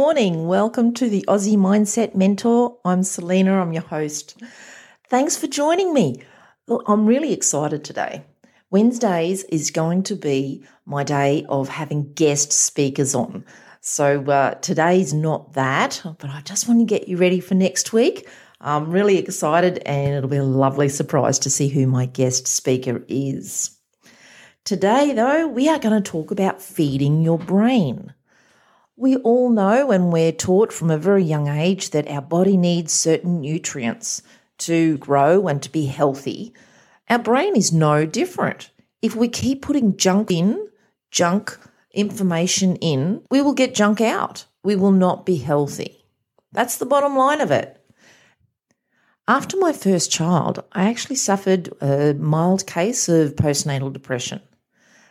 morning. Welcome to the Aussie Mindset Mentor. I'm Selena, I'm your host. Thanks for joining me. I'm really excited today. Wednesdays is going to be my day of having guest speakers on. So uh, today's not that, but I just want to get you ready for next week. I'm really excited, and it'll be a lovely surprise to see who my guest speaker is. Today, though, we are going to talk about feeding your brain. We all know and we're taught from a very young age that our body needs certain nutrients to grow and to be healthy. Our brain is no different. If we keep putting junk in, junk information in, we will get junk out. We will not be healthy. That's the bottom line of it. After my first child, I actually suffered a mild case of postnatal depression.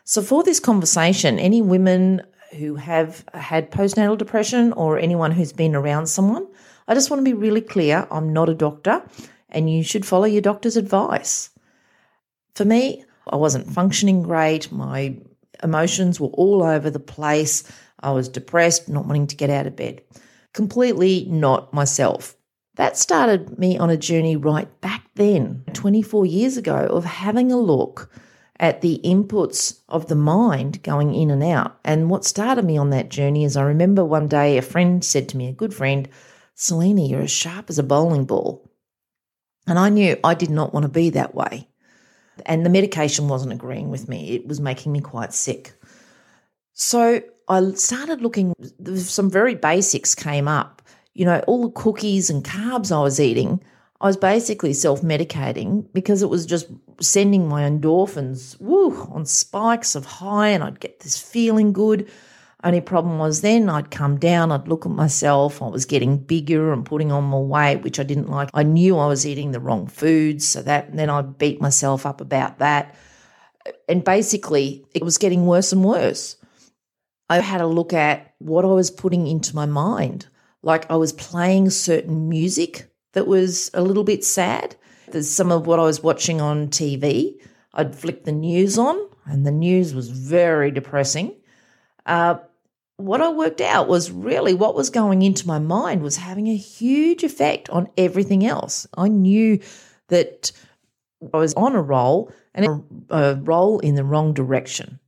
So, for this conversation, any women who have had postnatal depression or anyone who's been around someone, I just want to be really clear I'm not a doctor and you should follow your doctor's advice. For me, I wasn't functioning great. My emotions were all over the place. I was depressed, not wanting to get out of bed. Completely not myself. That started me on a journey right back then, 24 years ago, of having a look at the inputs of the mind going in and out. And what started me on that journey is I remember one day a friend said to me, a good friend, Selena, you're as sharp as a bowling ball. And I knew I did not want to be that way. And the medication wasn't agreeing with me, it was making me quite sick. So I started looking, some very basics came up. You know, all the cookies and carbs I was eating I was basically self medicating because it was just sending my endorphins woo, on spikes of high, and I'd get this feeling good. Only problem was then I'd come down, I'd look at myself, I was getting bigger and putting on more weight, which I didn't like. I knew I was eating the wrong foods, so that then I'd beat myself up about that. And basically, it was getting worse and worse. I had a look at what I was putting into my mind. Like I was playing certain music that was a little bit sad. There's some of what I was watching on TV. I'd flick the news on, and the news was very depressing. Uh, what I worked out was really what was going into my mind was having a huge effect on everything else. I knew that I was on a roll and a, roll in the wrong direction.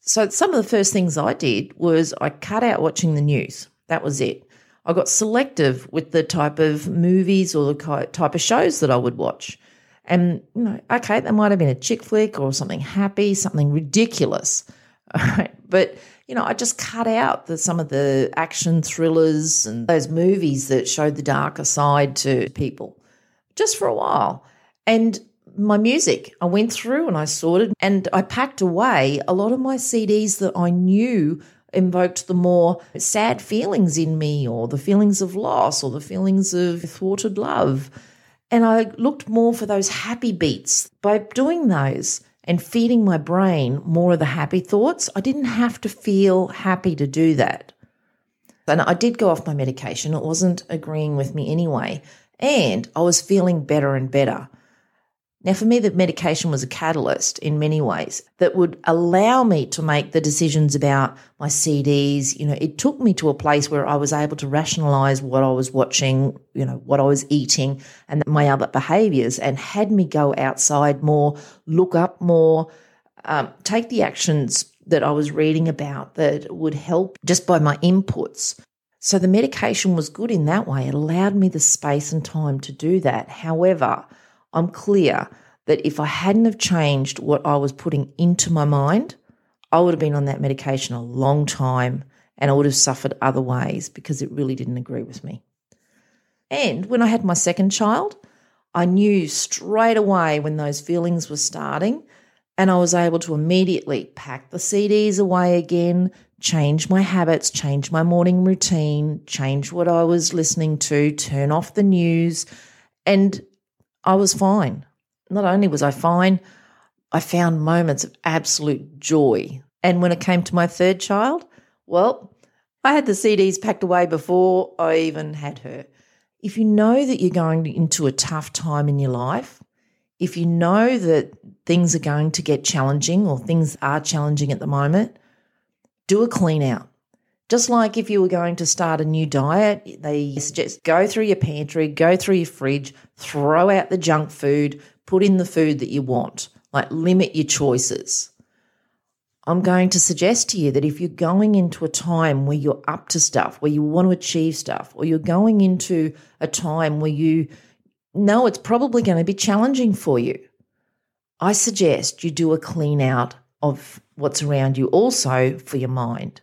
So, some of the first things I did was I cut out watching the news. That was it. I got selective with the type of movies or the type of shows that I would watch. And, you know, okay, that might have been a chick flick or something happy, something ridiculous. But, you know, I just cut out the, some of the action thrillers and those movies that showed the darker side to people just for a while. And my music, I went through and I sorted and I packed away a lot of my CDs that I knew invoked the more sad feelings in me, or the feelings of loss, or the feelings of thwarted love. And I looked more for those happy beats. By doing those and feeding my brain more of the happy thoughts, I didn't have to feel happy to do that. And I did go off my medication. It wasn't agreeing with me anyway. And I was feeling better and better. Now, for me, the medication was a catalyst in many ways that would allow me to make the decisions about my CDs. You know, it took me to a place where I was able to rationalize what I was watching, you know, what I was eating and my other behaviors and had me go outside more, look up more, um, take the actions that I was reading about that would help just by my inputs. So the medication was good in that way. It allowed me the space and time to do that. However, I'm clear that if I hadn't have changed what I was putting into my mind, I would have been on that medication a long time and I would have suffered other ways because it really didn't agree with me. And when I had my second child, I knew straight away when those feelings were starting, and I was able to immediately pack the CDs away again, change my habits, change my morning routine, change what I was listening to, turn off the news, and I was fine. Not only was I fine, I found moments of absolute joy. And when it came to my third child, well, I had the CDs packed away before I even had her. If you know that you're going into a tough time in your life, if you know that things are going to get challenging or things are challenging at the moment, do a clean out. Just like if you were going to start a new diet, they suggest go through your pantry, go through your fridge, throw out the junk food, put in the food that you want, like limit your choices. I'm going to suggest to you that if you're going into a time where you're up to stuff, where you want to achieve stuff, or you're going into a time where you know it's probably going to be challenging for you, I suggest you do a clean out of what's around you also for your mind.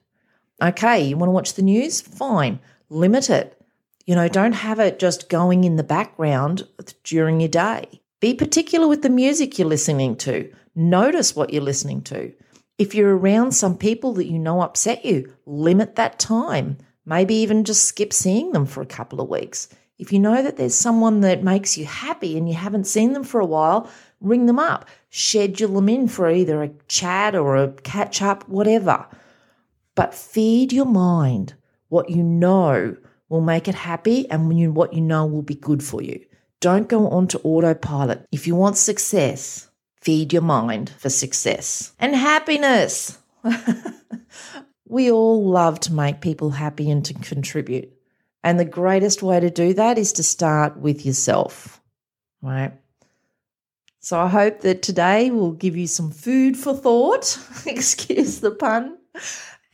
Okay, you want to watch the news? Fine, limit it. You know, don't have it just going in the background during your day. Be particular with the music you're listening to. Notice what you're listening to. If you're around some people that you know upset you, limit that time. Maybe even just skip seeing them for a couple of weeks. If you know that there's someone that makes you happy and you haven't seen them for a while, ring them up. Schedule them in for either a chat or a catch up, whatever. But feed your mind what you know will make it happy and what you know will be good for you. Don't go on to autopilot. If you want success, feed your mind for success and happiness. we all love to make people happy and to contribute. And the greatest way to do that is to start with yourself, right? So I hope that today will give you some food for thought. Excuse the pun.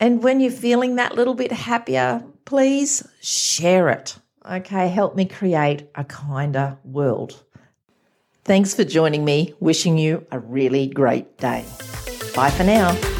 And when you're feeling that little bit happier, please share it. Okay, help me create a kinder world. Thanks for joining me. Wishing you a really great day. Bye for now.